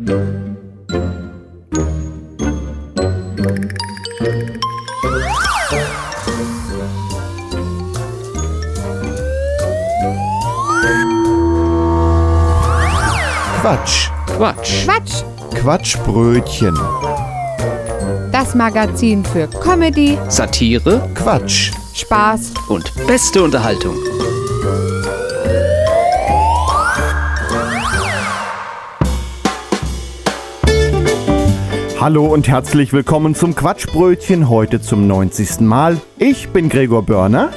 Quatsch. Quatsch. Quatsch, Quatschbrötchen. das Magazin für Comedy, Satire Quatsch. Spaß und beste Unterhaltung. Hallo und herzlich willkommen zum Quatschbrötchen, heute zum 90. Mal. Ich bin Gregor Börner.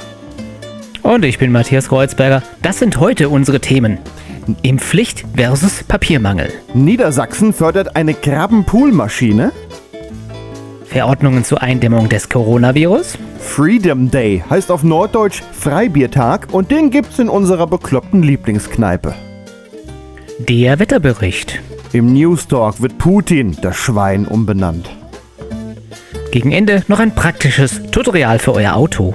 Und ich bin Matthias Kreuzberger. Das sind heute unsere Themen. Impfpflicht versus Papiermangel. Niedersachsen fördert eine Krabbenpoolmaschine. Verordnungen zur Eindämmung des Coronavirus. Freedom Day heißt auf Norddeutsch Freibiertag und den gibt's in unserer bekloppten Lieblingskneipe. Der Wetterbericht. Im News Talk wird Putin, das Schwein, umbenannt. Gegen Ende noch ein praktisches Tutorial für euer Auto.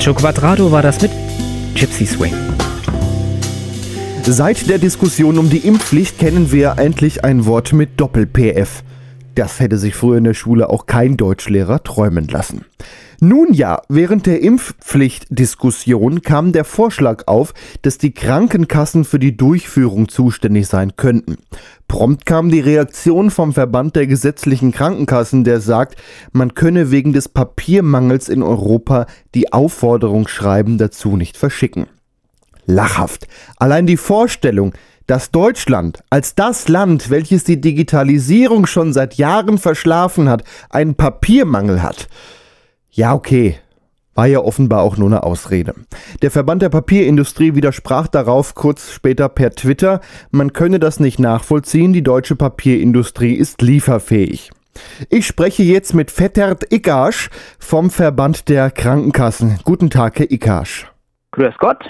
Sergio Quadrado war das mit Gypsy Swing. Seit der Diskussion um die Impfpflicht kennen wir endlich ein Wort mit Doppel-PF. Das hätte sich früher in der Schule auch kein Deutschlehrer träumen lassen. Nun ja, während der Impfpflichtdiskussion kam der Vorschlag auf, dass die Krankenkassen für die Durchführung zuständig sein könnten. Prompt kam die Reaktion vom Verband der gesetzlichen Krankenkassen, der sagt, man könne wegen des Papiermangels in Europa die Aufforderungsschreiben dazu nicht verschicken. Lachhaft. Allein die Vorstellung, dass Deutschland als das Land, welches die Digitalisierung schon seit Jahren verschlafen hat, einen Papiermangel hat. Ja, okay. War ja offenbar auch nur eine Ausrede. Der Verband der Papierindustrie widersprach darauf kurz später per Twitter, man könne das nicht nachvollziehen, die deutsche Papierindustrie ist lieferfähig. Ich spreche jetzt mit Vettert Ikasch vom Verband der Krankenkassen. Guten Tag, Herr Ikasch. Grüß Gott.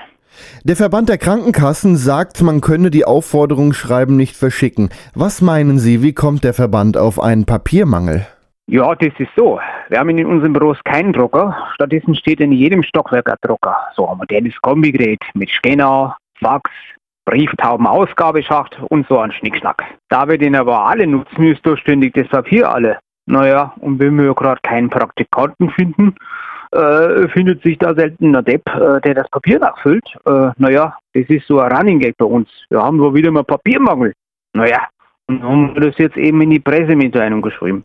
Der Verband der Krankenkassen sagt, man könne die Aufforderungsschreiben nicht verschicken. Was meinen Sie, wie kommt der Verband auf einen Papiermangel? Ja, das ist so. Wir haben in unseren Büros keinen Drucker. Stattdessen steht in jedem Stockwerk ein Drucker. So ein modernes Kombigerät mit Scanner, Fax, Brieftauben, Ausgabeschacht und so ein Schnickschnack. Da wir den aber alle nutzen, ist durchständig das Papier alle. Naja, und wenn wir gerade keinen Praktikanten finden, äh, findet sich da selten ein Depp, äh, der das Papier nachfüllt. Äh, naja, das ist so ein Running Gag bei uns. Wir haben wohl wieder mal Papiermangel. Naja, und haben das jetzt eben in die Pressemitteilung geschrieben.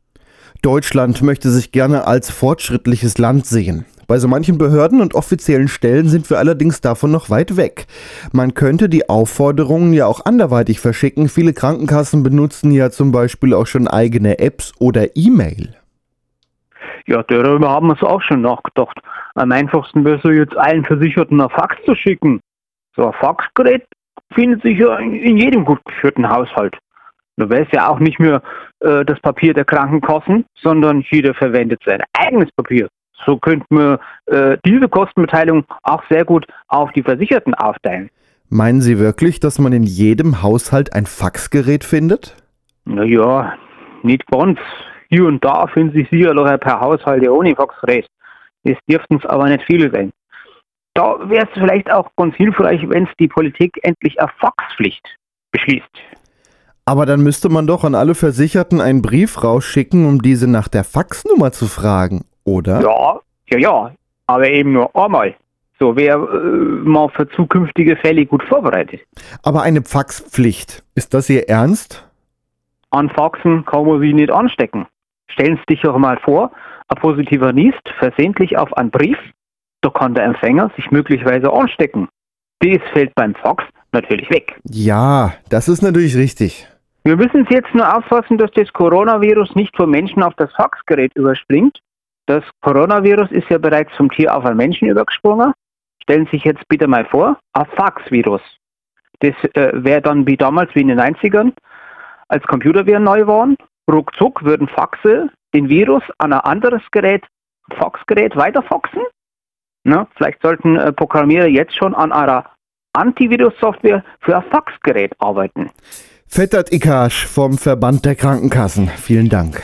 Deutschland möchte sich gerne als fortschrittliches Land sehen. Bei so manchen Behörden und offiziellen Stellen sind wir allerdings davon noch weit weg. Man könnte die Aufforderungen ja auch anderweitig verschicken. Viele Krankenkassen benutzen ja zum Beispiel auch schon eigene Apps oder E-Mail. Ja, darüber haben wir es auch schon nachgedacht. Am einfachsten wäre so jetzt allen Versicherten ein Fax zu schicken. So ein Faxgerät findet sich ja in jedem gut geführten Haushalt. Da wäre es ja auch nicht mehr äh, das Papier der Krankenkassen, sondern jeder verwendet sein eigenes Papier. So könnte man äh, diese Kostenbeteiligung auch sehr gut auf die Versicherten aufteilen. Meinen Sie wirklich, dass man in jedem Haushalt ein Faxgerät findet? Naja, nicht ganz. Hier und da finden sich sicherlich ein paar Haushalte ohne Faxgerät. Es dürften es aber nicht viele sein. Da wäre es vielleicht auch ganz hilfreich, wenn es die Politik endlich eine Faxpflicht beschließt. Aber dann müsste man doch an alle Versicherten einen Brief rausschicken, um diese nach der Faxnummer zu fragen, oder? Ja, ja, ja, aber eben nur einmal. So wäre äh, man für zukünftige Fälle gut vorbereitet. Aber eine Faxpflicht, ist das Ihr Ernst? An Faxen kann man sich nicht anstecken. Stellen Sie sich doch mal vor, ein positiver niest versehentlich auf einen Brief, da kann der Empfänger sich möglicherweise anstecken. Das fällt beim Fax natürlich weg. Ja, das ist natürlich richtig. Wir müssen es jetzt nur auffassen, dass das Coronavirus nicht vom Menschen auf das Faxgerät überspringt. Das Coronavirus ist ja bereits vom Tier auf einen Menschen übergesprungen. Stellen Sie sich jetzt bitte mal vor, ein Faxvirus. Das äh, wäre dann wie damals, wie in den 90ern, als Computerviren neu waren. Ruckzuck würden Faxe den Virus an ein anderes Gerät, Faxgerät, weiterfaxen. Na, vielleicht sollten äh, Programmierer jetzt schon an einer Antivirus-Software für ein Faxgerät arbeiten. Fettert Ikasch vom Verband der Krankenkassen. Vielen Dank.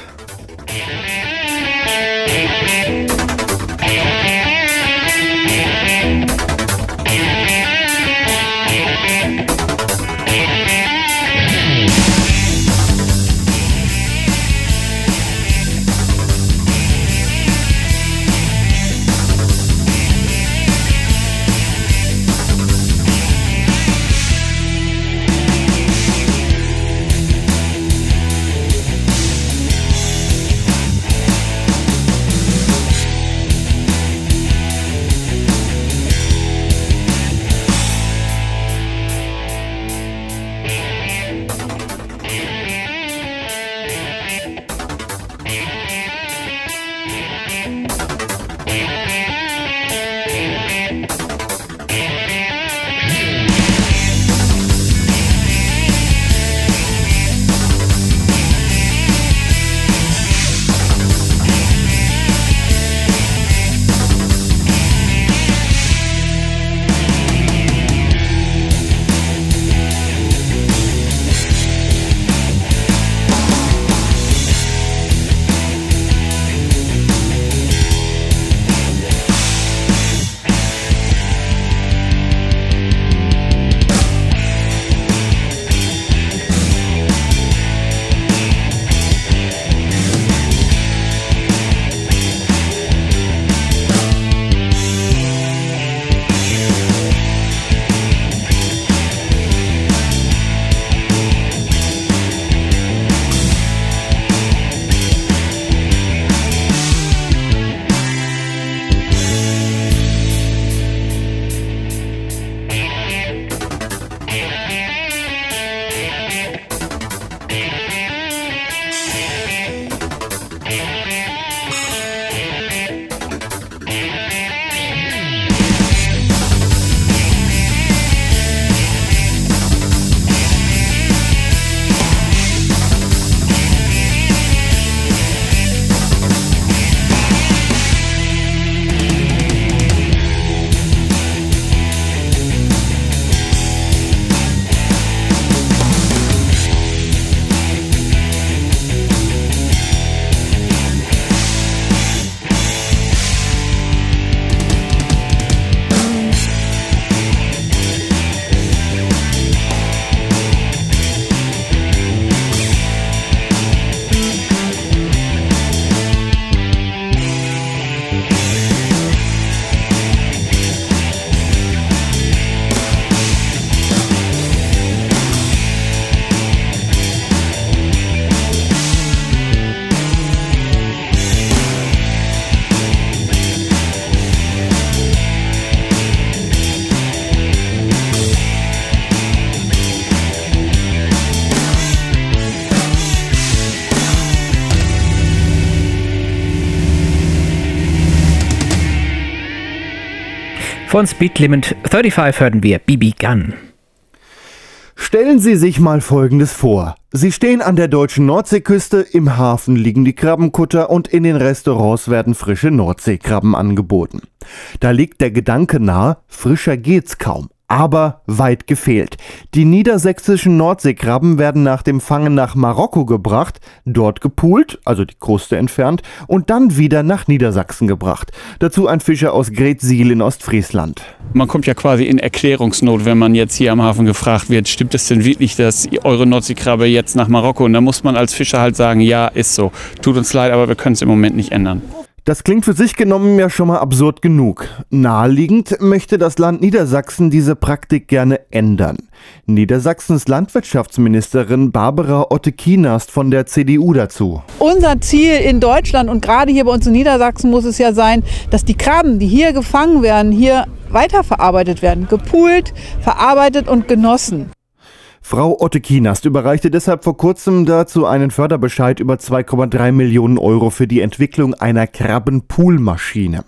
Von Speed Limit 35 hörten wir BB Gun. Stellen Sie sich mal Folgendes vor. Sie stehen an der deutschen Nordseeküste, im Hafen liegen die Krabbenkutter und in den Restaurants werden frische Nordseekrabben angeboten. Da liegt der Gedanke nahe, frischer geht's kaum. Aber weit gefehlt. Die niedersächsischen Nordseekrabben werden nach dem Fangen nach Marokko gebracht, dort gepult, also die Kruste entfernt, und dann wieder nach Niedersachsen gebracht. Dazu ein Fischer aus Gretsiel in Ostfriesland. Man kommt ja quasi in Erklärungsnot, wenn man jetzt hier am Hafen gefragt wird, stimmt es denn wirklich, dass eure Nordseekrabbe jetzt nach Marokko? Und da muss man als Fischer halt sagen, ja, ist so. Tut uns leid, aber wir können es im Moment nicht ändern. Das klingt für sich genommen ja schon mal absurd genug. Naheliegend möchte das Land Niedersachsen diese Praktik gerne ändern. Niedersachsens Landwirtschaftsministerin Barbara Otte-Kienast von der CDU dazu. Unser Ziel in Deutschland und gerade hier bei uns in Niedersachsen muss es ja sein, dass die Krabben, die hier gefangen werden, hier weiterverarbeitet werden. Gepoolt, verarbeitet und genossen. Frau Otte Kienast überreichte deshalb vor kurzem dazu einen Förderbescheid über 2,3 Millionen Euro für die Entwicklung einer Krabbenpoolmaschine.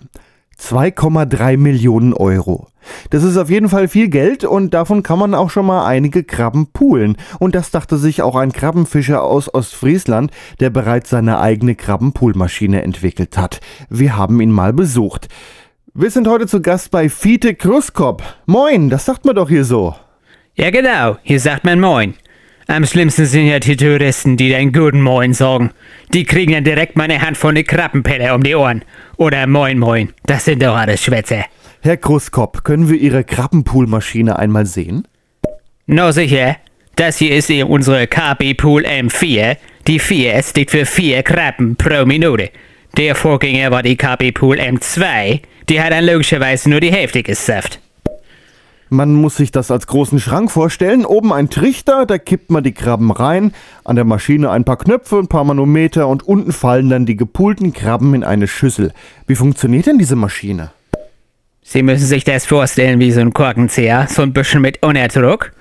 2,3 Millionen Euro. Das ist auf jeden Fall viel Geld und davon kann man auch schon mal einige Krabben poolen. Und das dachte sich auch ein Krabbenfischer aus Ostfriesland, der bereits seine eigene Krabbenpoolmaschine entwickelt hat. Wir haben ihn mal besucht. Wir sind heute zu Gast bei Fiete Kruskop. Moin, das sagt man doch hier so. Ja, genau, hier sagt man Moin. Am schlimmsten sind ja die Touristen, die den guten Moin sagen. Die kriegen dann direkt meine Hand von der Krabbenpelle um die Ohren. Oder Moin Moin, das sind doch alles Schwätze. Herr Kruskop, können wir Ihre Krabbenpoolmaschine einmal sehen? Na sicher, das hier ist eben unsere KB Pool M4. Die 4 steht für 4 Krabben pro Minute. Der Vorgänger war die KB Pool M2. Die hat dann logischerweise nur die Hälfte gesafft. Man muss sich das als großen Schrank vorstellen. Oben ein Trichter, da kippt man die Krabben rein. An der Maschine ein paar Knöpfe, ein paar Manometer und unten fallen dann die gepulten Krabben in eine Schüssel. Wie funktioniert denn diese Maschine? Sie müssen sich das vorstellen wie so ein Korkenzieher, so ein bisschen mit Unterdruck.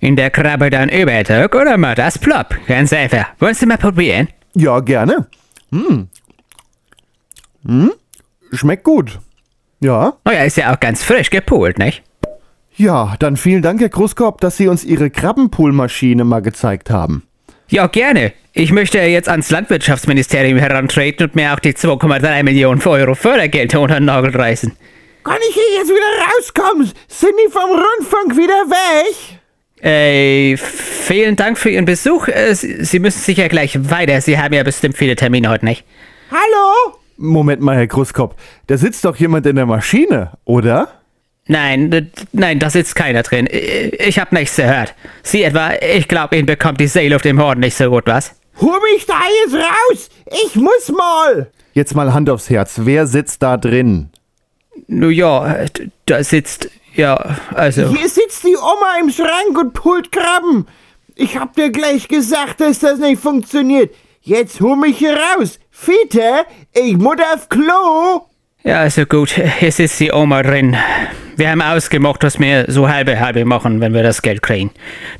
In der Krabbe dann Überdruck oder mal das plopp. Ganz einfach. Wollen Sie mal probieren? Ja, gerne. Hm. Hm? Schmeckt gut. Ja. Oh ja, ist ja auch ganz frisch gepult, nicht? Ja, dann vielen Dank, Herr Kruskop, dass Sie uns Ihre Krabbenpoolmaschine mal gezeigt haben. Ja, gerne. Ich möchte jetzt ans Landwirtschaftsministerium herantreten und mir auch die 2,3 Millionen Euro Fördergelder unter den Nagel reißen. Kann ich hier jetzt wieder rauskommen? Sind die vom Rundfunk wieder weg? Äh, vielen Dank für Ihren Besuch. Äh, Sie Sie müssen sicher gleich weiter. Sie haben ja bestimmt viele Termine heute, nicht? Hallo? Moment mal, Herr Kruskop, da sitzt doch jemand in der Maschine, oder? Nein, nein, da sitzt keiner drin. Ich, hab nichts gehört. Sie etwa, ich glaube, Ihnen bekommt die Seeluft im Horn nicht so gut, was? Hol mich da jetzt raus! Ich muss mal! Jetzt mal Hand aufs Herz, wer sitzt da drin? Nun ja, da sitzt, ja, also. Hier sitzt die Oma im Schrank und pult Krabben. Ich hab dir gleich gesagt, dass das nicht funktioniert. Jetzt hol mich hier raus. Fiete, ich muss auf Klo. Ja, also gut, hier sitzt die Oma drin. Wir haben ausgemacht, dass wir so halbe halbe machen, wenn wir das Geld kriegen.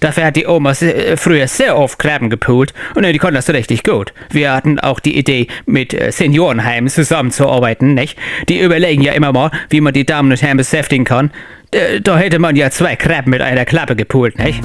Dafür hat die Oma se- früher sehr oft Krabben gepult und die konnte das richtig gut. Wir hatten auch die Idee, mit äh, Seniorenheimen zusammenzuarbeiten, nicht? Die überlegen ja immer mal, wie man die Damen und Herren beschäftigen kann. Äh, Da hätte man ja zwei Krabben mit einer Klappe gepult, nicht?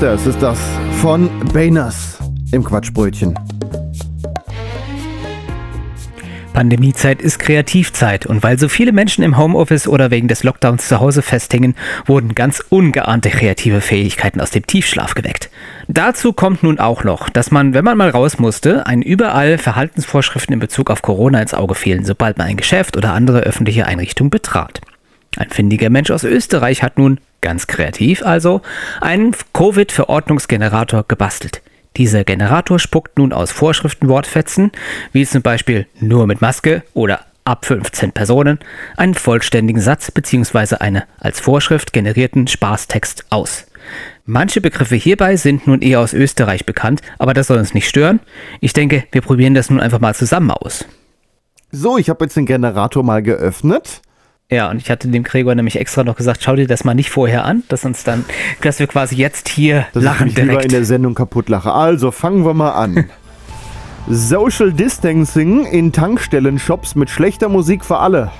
Sisters ist das von Baners im Quatschbrötchen. Pandemiezeit ist Kreativzeit und weil so viele Menschen im Homeoffice oder wegen des Lockdowns zu Hause festhängen, wurden ganz ungeahnte kreative Fähigkeiten aus dem Tiefschlaf geweckt. Dazu kommt nun auch noch, dass man, wenn man mal raus musste, einen überall Verhaltensvorschriften in Bezug auf Corona ins Auge fielen, sobald man ein Geschäft oder andere öffentliche Einrichtung betrat. Ein findiger Mensch aus Österreich hat nun, ganz kreativ also, einen Covid-Verordnungsgenerator gebastelt. Dieser Generator spuckt nun aus Vorschriftenwortfetzen, wie zum Beispiel nur mit Maske oder ab 15 Personen, einen vollständigen Satz bzw. eine als Vorschrift generierten Spaßtext aus. Manche Begriffe hierbei sind nun eher aus Österreich bekannt, aber das soll uns nicht stören. Ich denke, wir probieren das nun einfach mal zusammen aus. So, ich habe jetzt den Generator mal geöffnet. Ja, und ich hatte dem Gregor nämlich extra noch gesagt, schau dir das mal nicht vorher an, dass uns dann, dass wir quasi jetzt hier Dass lachen ich mich lieber direkt. in der Sendung kaputt lache. Also, fangen wir mal an. Social Distancing in Tankstellen-Shops mit schlechter Musik für alle.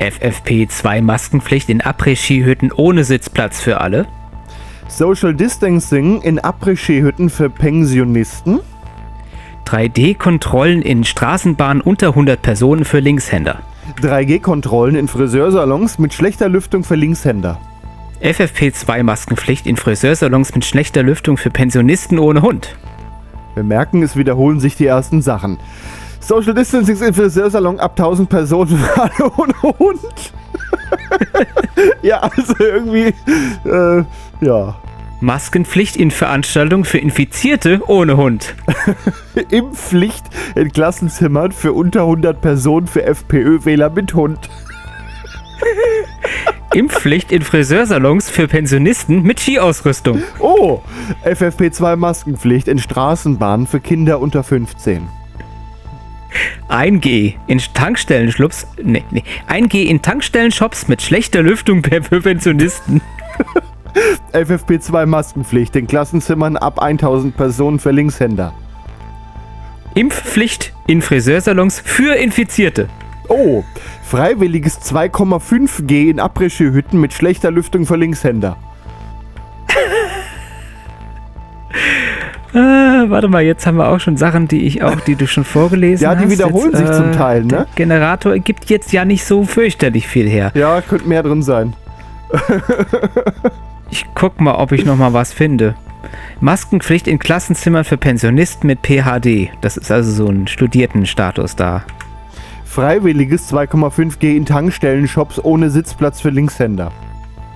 FFP2 Maskenpflicht in Après-Ski-Hütten ohne Sitzplatz für alle. Social Distancing in Après-Ski-Hütten für Pensionisten. 3D-Kontrollen in Straßenbahnen unter 100 Personen für Linkshänder. 3G-Kontrollen in Friseursalons mit schlechter Lüftung für Linkshänder. FFP2 Maskenpflicht in Friseursalons mit schlechter Lüftung für Pensionisten ohne Hund. Wir merken, es wiederholen sich die ersten Sachen. Social Distancing im Friseursalon ab 1000 Personen alle ohne Hund. ja, also irgendwie, äh, ja. Maskenpflicht in Veranstaltungen für Infizierte ohne Hund. Impfpflicht in Klassenzimmern für unter 100 Personen für FPÖ-Wähler mit Hund. Impfpflicht in Friseursalons für Pensionisten mit Skiausrüstung. Oh, FFP2 Maskenpflicht in Straßenbahnen für Kinder unter 15. 1G in Tankstellenschlupps. Nee, nee. 1G in Tankstellenshops mit schlechter Lüftung für Pensionisten. FFP2 Maskenpflicht in Klassenzimmern ab 1000 Personen für Linkshänder. Impfpflicht in Friseursalons für Infizierte. Oh, freiwilliges 2,5G in Après-Ski-Hütten mit schlechter Lüftung für Linkshänder. Äh, warte mal, jetzt haben wir auch schon Sachen, die ich auch, die du schon vorgelesen Ja, hast. die wiederholen jetzt, sich zum Teil, ne? Der Generator gibt jetzt ja nicht so fürchterlich viel her. Ja, könnte mehr drin sein. Ich guck mal, ob ich noch mal was finde. Maskenpflicht in Klassenzimmern für Pensionisten mit PhD. Das ist also so ein Studiertenstatus da. Freiwilliges 2,5G in Tankstellen-Shops ohne Sitzplatz für Linkshänder.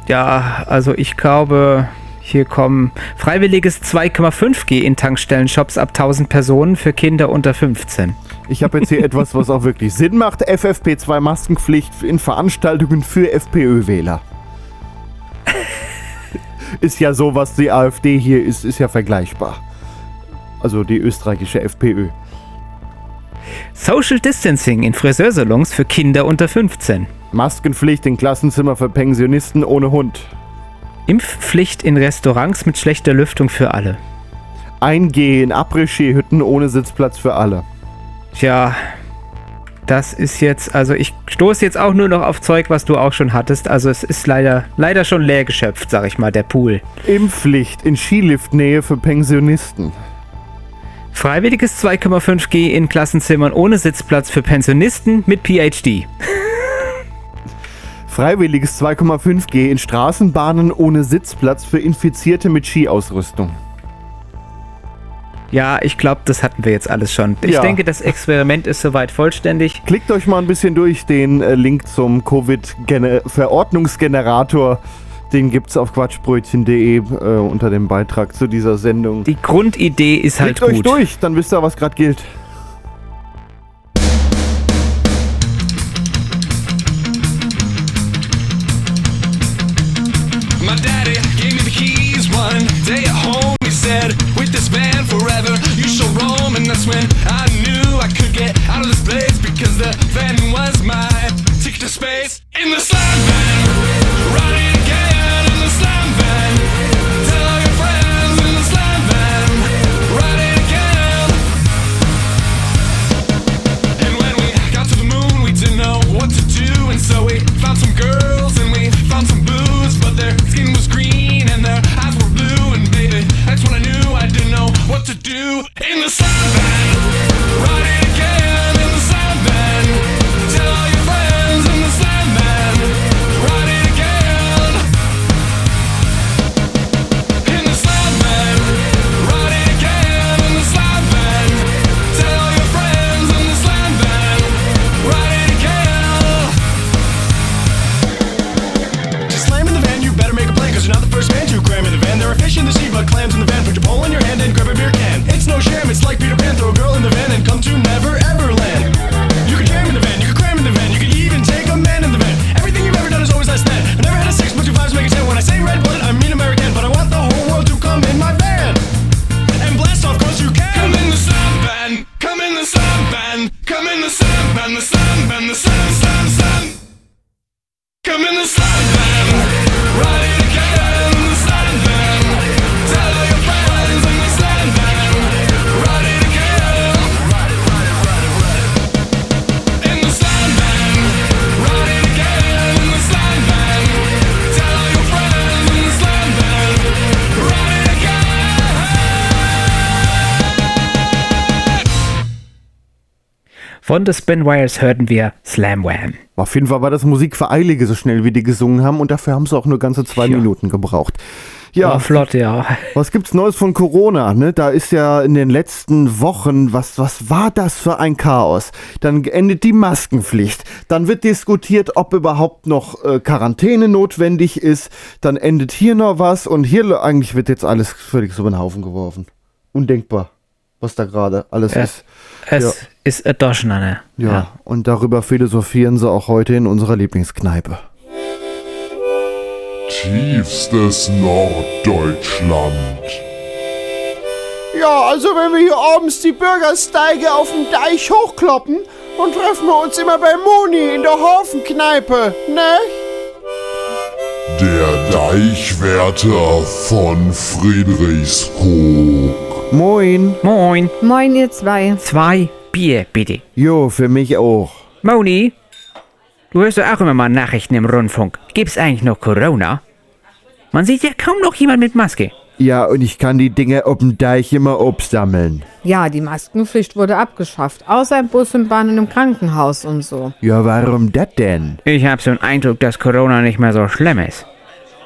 Ja, also ich glaube, hier kommen freiwilliges 2,5G in Tankstellenshops ab 1000 Personen für Kinder unter 15. Ich habe jetzt hier etwas, was auch wirklich Sinn macht. FFP2 Maskenpflicht in Veranstaltungen für FPÖ-Wähler. ist ja so, was die AfD hier ist, ist ja vergleichbar. Also die österreichische FPÖ. Social Distancing in Friseursalons für Kinder unter 15. Maskenpflicht in Klassenzimmer für Pensionisten ohne Hund. Impfpflicht in Restaurants mit schlechter Lüftung für alle. 1G in Après-Ski-Hütten ohne Sitzplatz für alle. Tja, das ist jetzt, also ich stoße jetzt auch nur noch auf Zeug, was du auch schon hattest. Also es ist leider, leider schon leer geschöpft, sag ich mal, der Pool. Impfpflicht in Skiliftnähe für Pensionisten. Freiwilliges 2,5G in Klassenzimmern ohne Sitzplatz für Pensionisten mit PhD. Freiwilliges 2,5G in Straßenbahnen ohne Sitzplatz für Infizierte mit Skiausrüstung. Ja, ich glaube, das hatten wir jetzt alles schon. Ich Ja. denke, das Experiment ist soweit vollständig. Klickt euch mal ein bisschen durch den äh, Link zum Covid-Verordnungsgenerator. Den gibt's auf quatschbrötchen.de äh, unter dem Beitrag zu dieser Sendung. Die Grundidee ist halt Klickt euch gut. durch, dann wisst ihr, was gerade gilt. My daddy gave me the keys one day with this van forever, you shall roam. And that's when I knew I could get out of this place because the van was my ticket to space. In the slam van, riding Von The Spinwires hörten wir Slam Wham. Auf jeden Fall war das Musik für Eilige, so schnell wie die gesungen haben und dafür haben sie auch nur ganze zwei Ja. Minuten gebraucht. Ja, Ja, flott, ja. was gibt's Neues von Corona? Ne? Da ist ja in den letzten Wochen, was, was war das für ein Chaos? Dann endet die Maskenpflicht. Dann wird diskutiert, ob überhaupt noch äh, Quarantäne notwendig ist. Dann endet hier noch was und hier eigentlich wird jetzt alles völlig so über den Haufen geworfen. Undenkbar, was da gerade alles Ja. ist. Es Ja. ist ein Doschnanne. Ja, und darüber philosophieren sie auch heute in unserer Lieblingskneipe. Tiefstes Norddeutschland. Ja, also wenn wir hier abends die Bürgersteige auf dem Deich hochkloppen, dann treffen wir uns immer bei Moni in der Hafenkneipe, ne? Der Deichwärter von Friedrichskoog. Moin. Moin. Moin, ihr zwei. Zwei Bier, bitte. Jo, für mich auch. Moni, du hörst doch auch immer mal Nachrichten im Rundfunk. Gibt's eigentlich noch Corona? Man sieht ja kaum noch jemand mit Maske. Ja, und ich kann die Dinge auf dem Deich immer absammeln. Ja, die Maskenpflicht wurde abgeschafft. Außer im Bus und Bahn und im Krankenhaus und so. Ja, warum das denn? Ich habe so einen Eindruck, dass Corona nicht mehr so schlimm ist.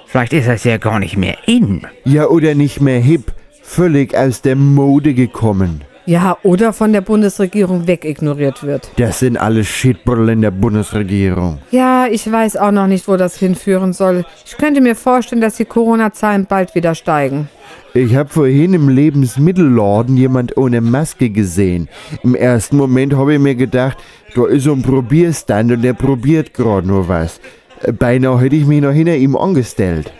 Vielleicht ist das ja gar nicht mehr in. Ja, oder nicht mehr hip. Völlig aus der Mode gekommen. Ja, oder von der Bundesregierung wegignoriert wird. Das sind alles Shitbrüllen der Bundesregierung. Ja, ich weiß auch noch nicht, wo das hinführen soll. Ich könnte mir vorstellen, dass die Corona-Zahlen bald wieder steigen. Ich hab vorhin im Lebensmittelladen jemand ohne Maske gesehen. Im ersten Moment habe ich mir gedacht, da ist so ein Probierstand und der probiert gerade nur was. Äh, Beinahe hätte ich mich noch hinter ihm angestellt.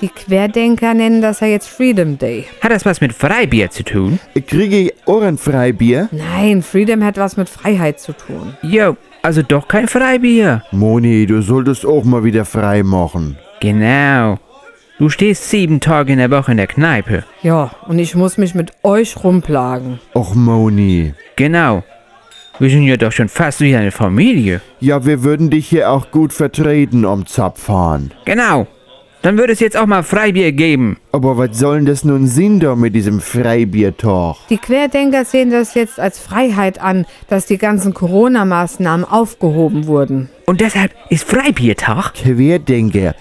Die Querdenker nennen das ja jetzt Freedom Day. Hat das was mit Freibier zu tun? Kriege ich Ohrenfreibier? Nein, Freedom hat was mit Freiheit zu tun. Jo, also doch kein Freibier. Moni, du solltest auch mal wieder frei machen. Genau. Du stehst sieben Tage in der Woche in der Kneipe. Ja, und ich muss mich mit euch rumplagen. Och, Moni. Genau. Wir sind ja doch schon fast wie eine Familie. Ja, wir würden dich hier auch gut vertreten am Zapfhahn. Genau. Dann würde es jetzt auch mal Freibier geben. Aber was soll denn das nun Sinn da mit diesem Freibiertalk? Die Querdenker sehen das jetzt als Freiheit an, dass die ganzen Corona-Maßnahmen aufgehoben wurden. Und deshalb ist Freibiertag. Querdenker.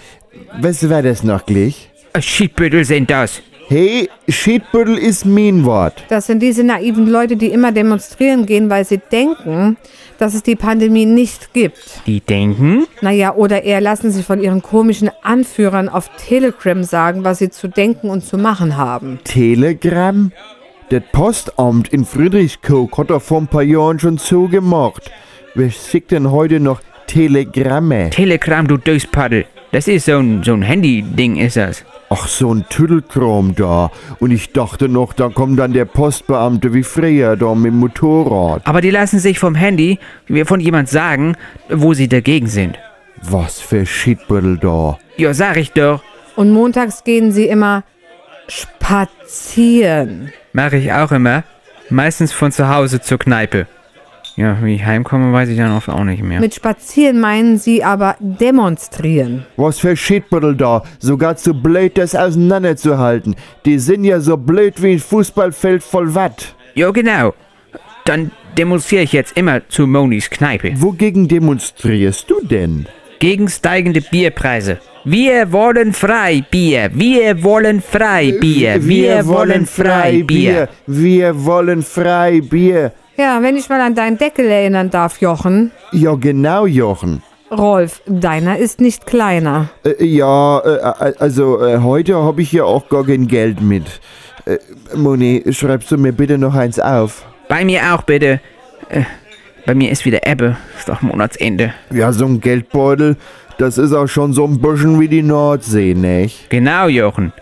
Was war das noch gleich? Schiedbüttel sind das. Hey, Schiedbüttel ist mein Wort. Das sind diese naiven Leute, die immer demonstrieren gehen, weil sie denken, dass es die Pandemie nicht gibt. Die denken, Naja, oder eher lassen sie von ihren komischen Anführern auf Telegram sagen, was sie zu denken und zu machen haben. Telegram? Das Postamt in Friedrichskoog hat doch vor ein paar Jahren schon zugemacht. Wer schickt denn heute noch Telegramme? Telegram, du Döspaddel. Das ist so ein, so ein Handy-Ding, ist das. Ach, so ein Tüdelkram da. Und ich dachte noch, da kommt dann der Postbeamte wie früher da mit dem Motorrad. Aber die lassen sich vom Handy wie von jemand sagen, wo sie dagegen sind. Was für Schiedbüttel da. Ja, sag ich doch. Und montags gehen sie immer spazieren. Mache ich auch immer. Meistens von zu Hause zur Kneipe. Ja, wie ich heimkomme, weiß ich dann oft auch nicht mehr. Mit spazieren meinen sie aber demonstrieren. Was für Schiedbüttel da. Sogar zu blöd, das auseinanderzuhalten. Die sind ja so blöd wie ein Fußballfeld voll Watt. Ja, genau. Dann demonstriere ich jetzt immer zu Monis Kneipe. Wogegen demonstrierst du denn? Gegen steigende Bierpreise. Wir wollen Freibier. Wir wollen Freibier. Wir wollen Freibier. Wir wollen Freibier. Ja, wenn ich mal an deinen Deckel erinnern darf, Jochen. Ja, genau, Jochen. Rolf, deiner ist nicht kleiner. Äh, ja, äh, also äh, heute habe ich ja auch gar kein Geld mit. Äh, Moni, schreibst du mir bitte noch eins auf? Bei mir auch bitte. Äh, bei mir ist wieder Ebbe. Ist doch Monatsende. Ja, so ein Geldbeutel, das ist auch schon so ein bisschen wie die Nordsee, nicht? Genau, Jochen.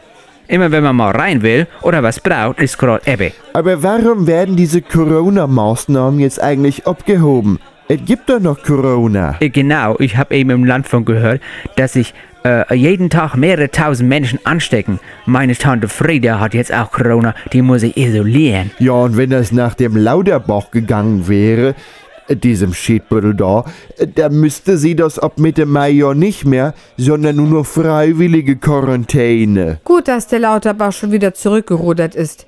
Immer wenn man mal rein will oder was braucht, ist gerade Ebbe. Aber warum werden diese Corona-Maßnahmen jetzt eigentlich abgehoben? Es gibt doch noch Corona. Äh, Genau, ich habe eben im Landfunk gehört, dass sich äh, jeden Tag mehrere tausend Menschen anstecken. Meine Tante Frieda hat jetzt auch Corona, die muss sich isolieren. Ja, und wenn das nach dem Lauterbach gegangen wäre, diesem Schiedbüttel da, dann müsste sie das ab Mitte Mai ja nicht mehr, sondern nur noch freiwillige Quarantäne. Gut, dass der Lauterbach schon wieder zurückgerudert ist.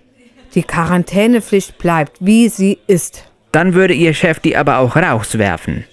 Die Quarantänepflicht bleibt, wie sie ist. Dann würde ihr Chef die aber auch rauswerfen.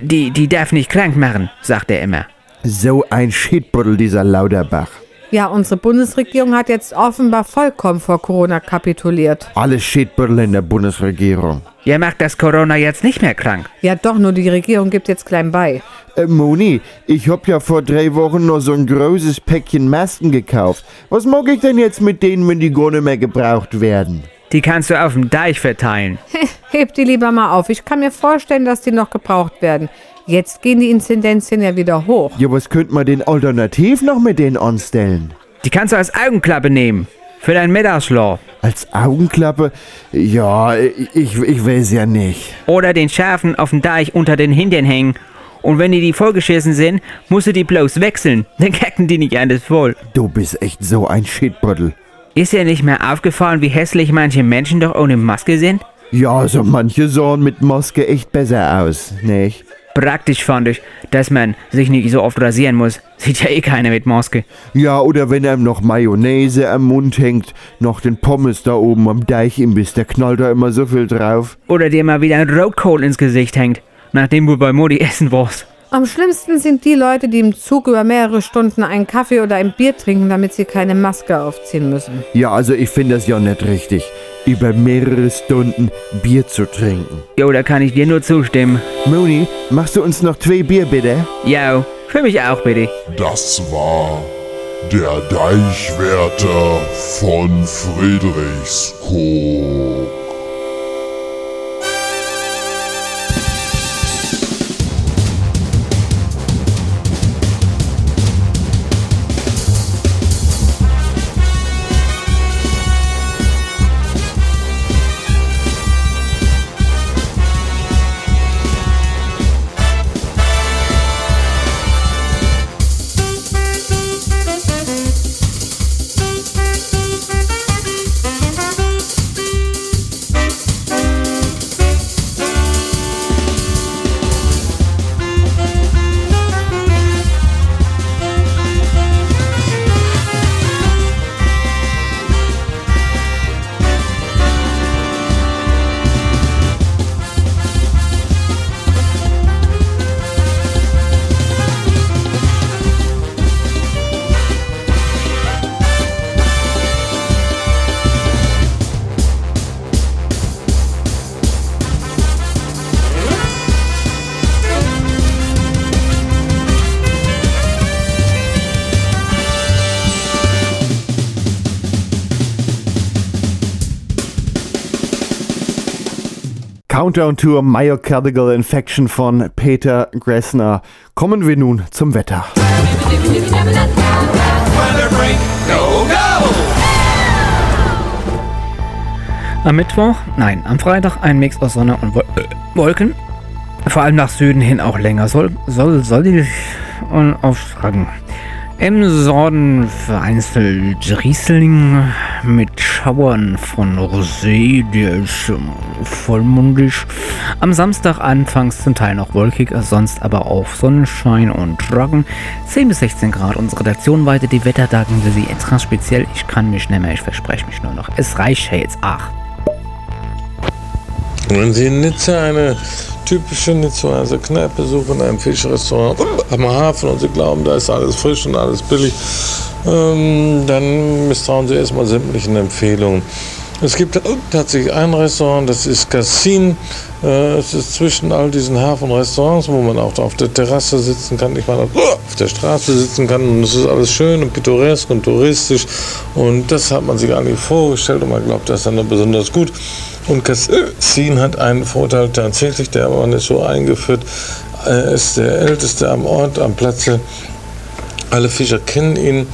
Die, die darf nicht krank machen, sagt er immer. So ein Shitbuddel, dieser Lauterbach. Ja, unsere Bundesregierung hat jetzt offenbar vollkommen vor Corona kapituliert. Alle Shitbuddel in der Bundesregierung. Ihr macht das Corona jetzt nicht mehr krank. Ja, doch, nur die Regierung gibt jetzt klein bei. Äh, Moni, ich hab ja vor drei Wochen noch so ein großes Päckchen Masken gekauft. Was mag ich denn jetzt mit denen, wenn die gar nicht mehr gebraucht werden? Die kannst du auf dem Deich verteilen. Heb die lieber mal auf. Ich kann mir vorstellen, dass die noch gebraucht werden. Jetzt gehen die Inzidenzien ja wieder hoch. Ja, was könnte man denn alternativ noch mit denen anstellen? Die kannst du als Augenklappe nehmen. Für deinen Mittagsschlaf. Als Augenklappe? Ja, ich, ich weiß ja nicht. Oder den Schafen auf dem Deich unter den Hintern hängen. Und wenn die die vollgeschissen sind, musst du die bloß wechseln. Dann kacken die nicht alles voll. Du bist echt so ein Shitbuddel. Ist dir nicht mehr aufgefallen, wie hässlich manche Menschen doch ohne Maske sind? Ja, so manche sahen mit Maske echt besser aus, nicht? Praktisch fand ich, dass man sich nicht so oft rasieren muss. Sieht ja eh keiner mit Maske. Ja, oder wenn einem noch Mayonnaise am Mund hängt, noch den Pommes da oben am Deichimbiss, der knallt da immer so viel drauf. Oder dir mal wieder ein Rotkohl ins Gesicht hängt, nachdem du bei Modi essen warst. Am schlimmsten sind die Leute, die im Zug über mehrere Stunden einen Kaffee oder ein Bier trinken, damit sie keine Maske aufziehen müssen. Ja, also ich finde das ja nicht richtig, über mehrere Stunden Bier zu trinken. Jo, da kann ich dir nur zustimmen. Moni, machst du uns noch zwei Bier bitte? Jo, für mich auch bitte. Das war der Deichwärter von Friedrichskoog. Countdown to a Myocardial Infection von Peter Gressner. Kommen wir nun zum Wetter. Am Mittwoch, nein, am Freitag ein Mix aus Sonne und äh, Wolken. Vor allem nach Süden hin auch länger. Soll, soll, soll und auftragen. Im Norden vereinzelt Riesling mit Schauern von Rosé, der ist ähm, vollmundig. Am Samstag anfangs zum Teil noch wolkig, sonst aber auch Sonnenschein und Trocken. 10 bis 16 Grad. Unsere Redaktion weitet die Wetterdaten für Sie extra speziell. Ich kann mich nicht mehr, ich verspreche mich nur noch. Es reicht jetzt. Ach. Wenn Sie in Nizza eine typische Nizzaer Kneipe suchen, ein Fischrestaurant am Hafen und Sie glauben, da ist alles frisch und alles billig, ähm, dann misstrauen Sie erstmal sämtlichen Empfehlungen. Es gibt tatsächlich ein Restaurant, das ist Cassin. Äh, es ist zwischen all diesen Hafenrestaurants, wo man auch auf der Terrasse sitzen kann, ich meine, auf der Straße sitzen kann. Und es ist alles schön und pittoresk und touristisch. Und das hat man sich nicht vorgestellt und man glaubt, das ist dann besonders gut. Und Cassin hat einen Vorteil tatsächlich, der aber nicht so eingeführt. Er ist der älteste am Ort, am Platze. Alle Fischer kennen ihn.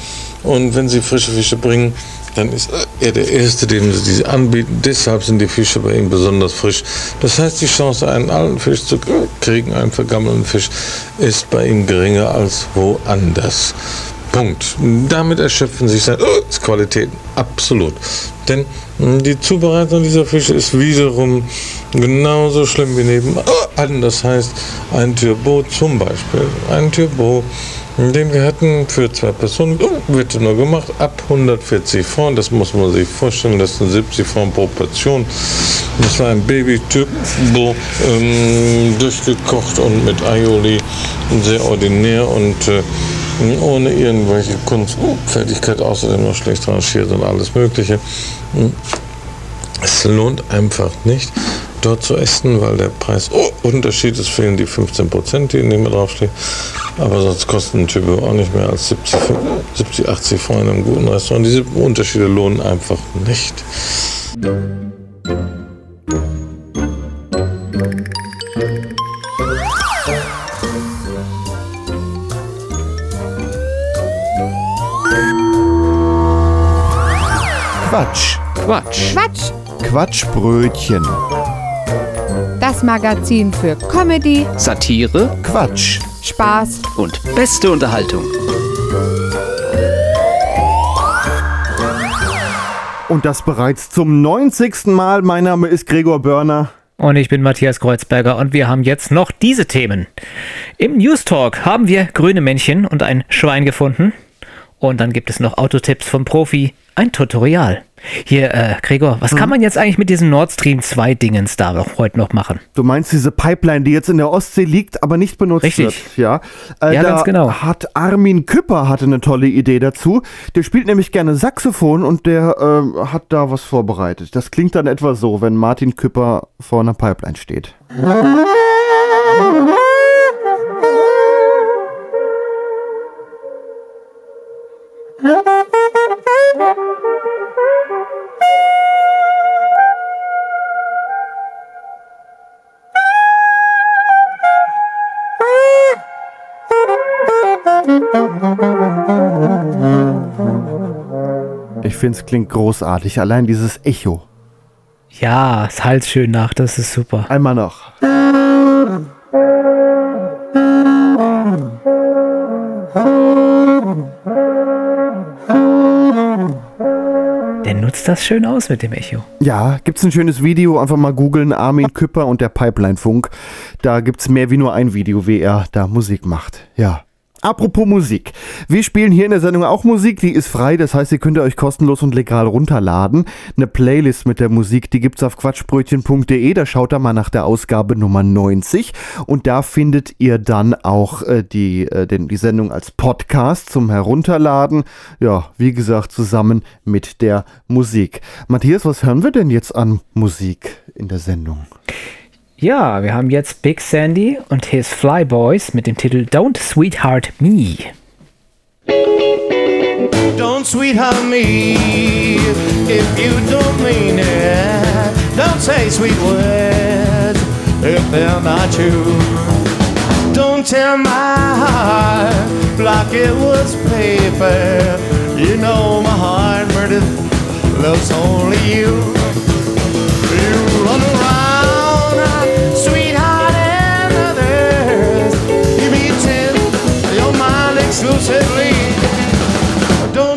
Und wenn sie frische Fische bringen, dann ist er der Erste, dem sie diese anbieten. Deshalb sind die Fische bei ihm besonders frisch. Das heißt, die Chance, einen alten Fisch zu kriegen, einen vergammelten Fisch, ist bei ihm geringer als woanders. Punkt. Damit erschöpfen sich seine Qualitäten. Absolut. Denn die Zubereitung dieser Fische ist wiederum genauso schlimm wie nebenan. Das heißt, ein Turbo zum Beispiel, ein Turbo Den wir hatten für zwei Personen, oh, wird nur gemacht, ab 140 Franc. Das muss man sich vorstellen, das sind 70 Franc pro Portion. Das war ein Baby-Typ, ähm, durchgekocht und mit Aioli, sehr ordinär und äh, ohne irgendwelche Kunstfertigkeit, außerdem noch schlecht rangiert und alles Mögliche. Es lohnt einfach nicht, dort zu essen, weil der Preisunterschied ist, fehlen die 15 Prozent, die in dem draufstehen. Aber sonst kosten ein Typ auch nicht mehr als 70, 70 80 Franc in einem guten Restaurant. Diese Unterschiede lohnen einfach nicht. Quatsch. Quatsch. Quatsch. Quatschbrötchen. Das Magazin für Comedy, Satire Quatsch. Spaß und beste Unterhaltung. Und das bereits zum 90. Mal. Mein Name ist Gregor Börner. Und ich bin Matthias Kreuzberger und wir haben jetzt noch diese Themen. Im News Talk haben wir grüne Männchen und ein Schwein gefunden. Und dann gibt es noch Autotipps vom Profi, ein Tutorial. Hier, äh, Gregor, was kann man jetzt eigentlich mit diesem Nord Stream 2 Dingens da noch, heute noch machen? Du meinst diese Pipeline, die jetzt in der Ostsee liegt, aber nicht benutzt Richtig. wird. Ja, äh, Ja, ganz genau. hat Armin Küpper hatte eine tolle Idee dazu. Der spielt nämlich gerne Saxophon und der ähm, hat da was vorbereitet. Das klingt dann etwa so, wenn Martin Küpper vor einer Pipeline steht. Finde es klingt großartig. Allein dieses Echo. Ja, es halt schön nach, das ist super. Einmal noch. Der nutzt das schön aus mit dem Echo. Ja, gibt's ein schönes Video, einfach mal googeln, Armin Küpper und der Pipeline-Funk. Da gibt's mehr wie nur ein Video, wie er da Musik macht. Ja. Apropos Musik. Wir spielen hier in der Sendung auch Musik, die ist frei, das heißt, ihr könnt euch kostenlos und legal runterladen. Eine Playlist mit der Musik, die gibt's auf quatschbrötchen.de, da schaut da mal nach der Ausgabe Nummer 90 und da findet ihr dann auch äh, die, äh, den, die Sendung als Podcast zum Herunterladen. Ja, wie gesagt, zusammen mit der Musik. Matthias, was hören wir denn jetzt an Musik in der Sendung? Ja, wir haben jetzt Big Sandy und his Flyboys mit dem Titel Don't Sweetheart Me. Don't sweetheart me if you don't mean it. Don't say sweet words if they're not true. Don't tear my heart like it was paper. You know my heart, Meredith, loves only. You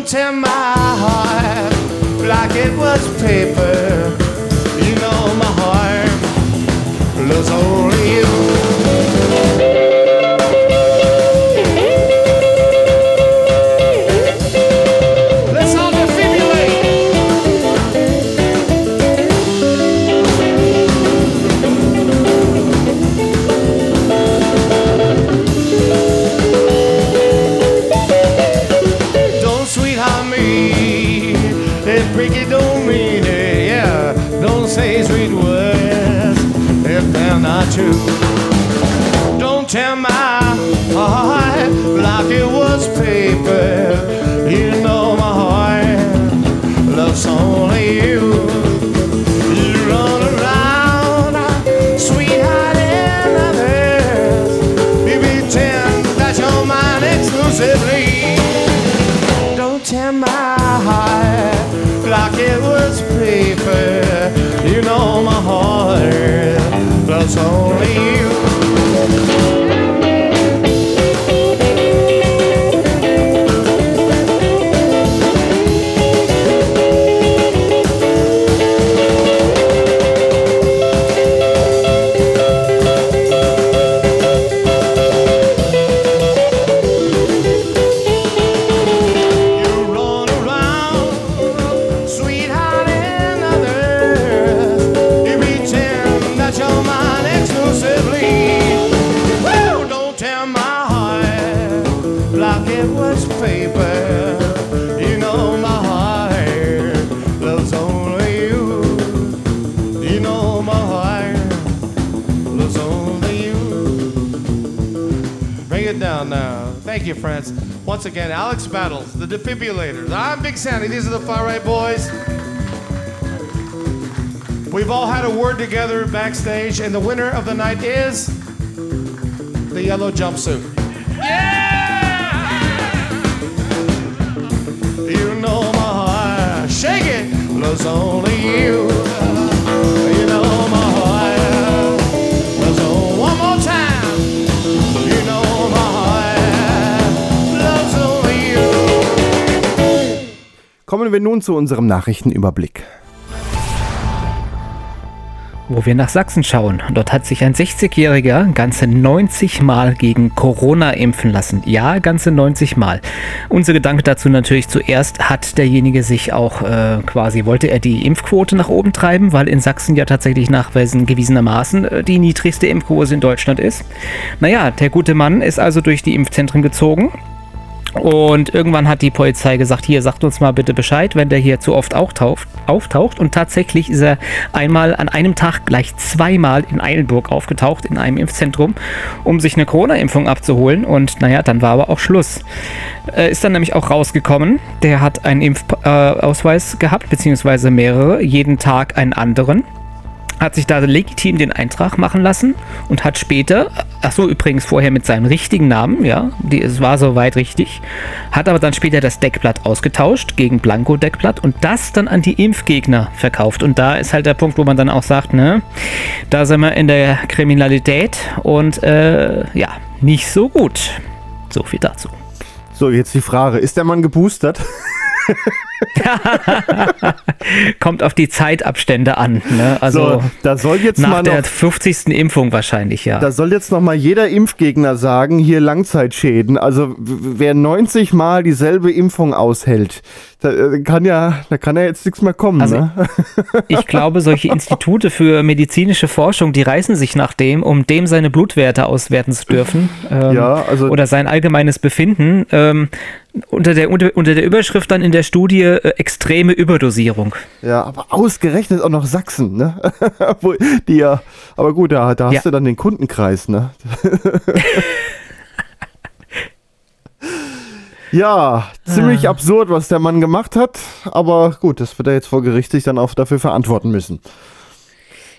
Tear my heart like it was paper. You know my heart loves only you. If Ricky don't mean it. Yeah, don't say sweet words if they're not true. Don't tear my heart like it was paper. it's only you. Once again, Alex Battles, the defibrillators. I'm Big Sandy. These are the Far Right Boys. We've all had a word together backstage, and the winner of the night is the yellow jumpsuit. Yeah! You know my heart, shake it, loves only you. You Kommen wir nun zu unserem Nachrichtenüberblick. Wo wir nach Sachsen schauen. Dort hat sich ein 60-Jähriger ganze 90 Mal gegen Corona impfen lassen. Ja, ganze 90 Mal. Unser Gedanke dazu natürlich zuerst, hat derjenige sich auch äh, quasi, wollte er die Impfquote nach oben treiben, weil in Sachsen ja tatsächlich nachweisendermaßen äh, die niedrigste Impfquote in Deutschland ist. Naja, der gute Mann ist also durch die Impfzentren gezogen. Und irgendwann hat die Polizei gesagt, hier sagt uns mal bitte Bescheid, wenn der hier zu oft auftaucht, auftaucht. Und tatsächlich ist er einmal an einem Tag gleich zweimal in Eilenburg aufgetaucht, in einem Impfzentrum, um sich eine Corona-Impfung abzuholen. Und naja, dann war aber auch Schluss. Äh, ist dann nämlich auch rausgekommen, der hat einen Impfausweis gehabt, beziehungsweise mehrere, jeden Tag einen anderen hat sich da legitim den Eintrag machen lassen und hat später, ach so übrigens vorher mit seinem richtigen Namen, ja, die, es war soweit richtig, hat aber dann später das Deckblatt ausgetauscht gegen Blanko-Deckblatt und das dann an die Impfgegner verkauft. Und da ist halt der Punkt, wo man dann auch sagt, ne, da sind wir in der Kriminalität und äh, ja, nicht so gut. So viel dazu. So, jetzt die Frage, ist der Mann geboostert? Kommt auf die Zeitabstände an. Ne? Also So, da soll jetzt nach mal der noch- 50. Impfung wahrscheinlich, ja. Da soll jetzt noch mal jeder Impfgegner sagen, hier Langzeitschäden. Also wer 90 Mal dieselbe Impfung aushält, da äh, kann ja, da kann ja jetzt nichts mehr kommen. Also, ne? Ich glaube, solche Institute für medizinische Forschung, die reißen sich nach dem, um dem seine Blutwerte auswerten zu dürfen. Ähm, Ja, also- oder sein allgemeines Befinden. Ähm, unter, der, unter, unter der Überschrift dann in der Studie äh, extreme Überdosierung. Ja, aber ausgerechnet auch noch Sachsen, ne? Die ja, aber gut, da, da hast Ja. du dann den Kundenkreis, ne? ja, ziemlich Ah. absurd, was der Mann gemacht hat, aber gut, das wird er jetzt vor Gericht sich dann auch dafür verantworten müssen.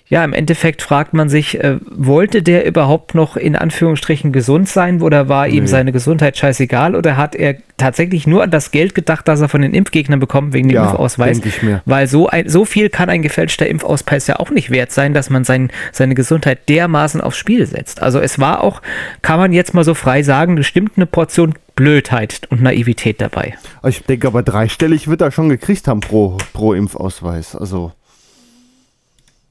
Ja, im Endeffekt fragt man sich, äh, wollte der überhaupt noch in Anführungsstrichen gesund sein oder war ihm Nee. seine Gesundheit scheißegal oder hat er tatsächlich nur an das Geld gedacht, das er von den Impfgegnern bekommt wegen dem Ja, Impfausweis? denk ich mir. Weil so, ein, so viel kann ein gefälschter Impfausweis ja auch nicht wert sein, dass man sein, seine Gesundheit dermaßen aufs Spiel setzt. Also es war auch, kann man jetzt mal so frei sagen, bestimmt eine Portion Blödheit und Naivität dabei. Ich denke aber dreistellig wird er schon gekriegt haben pro, pro Impfausweis. Also.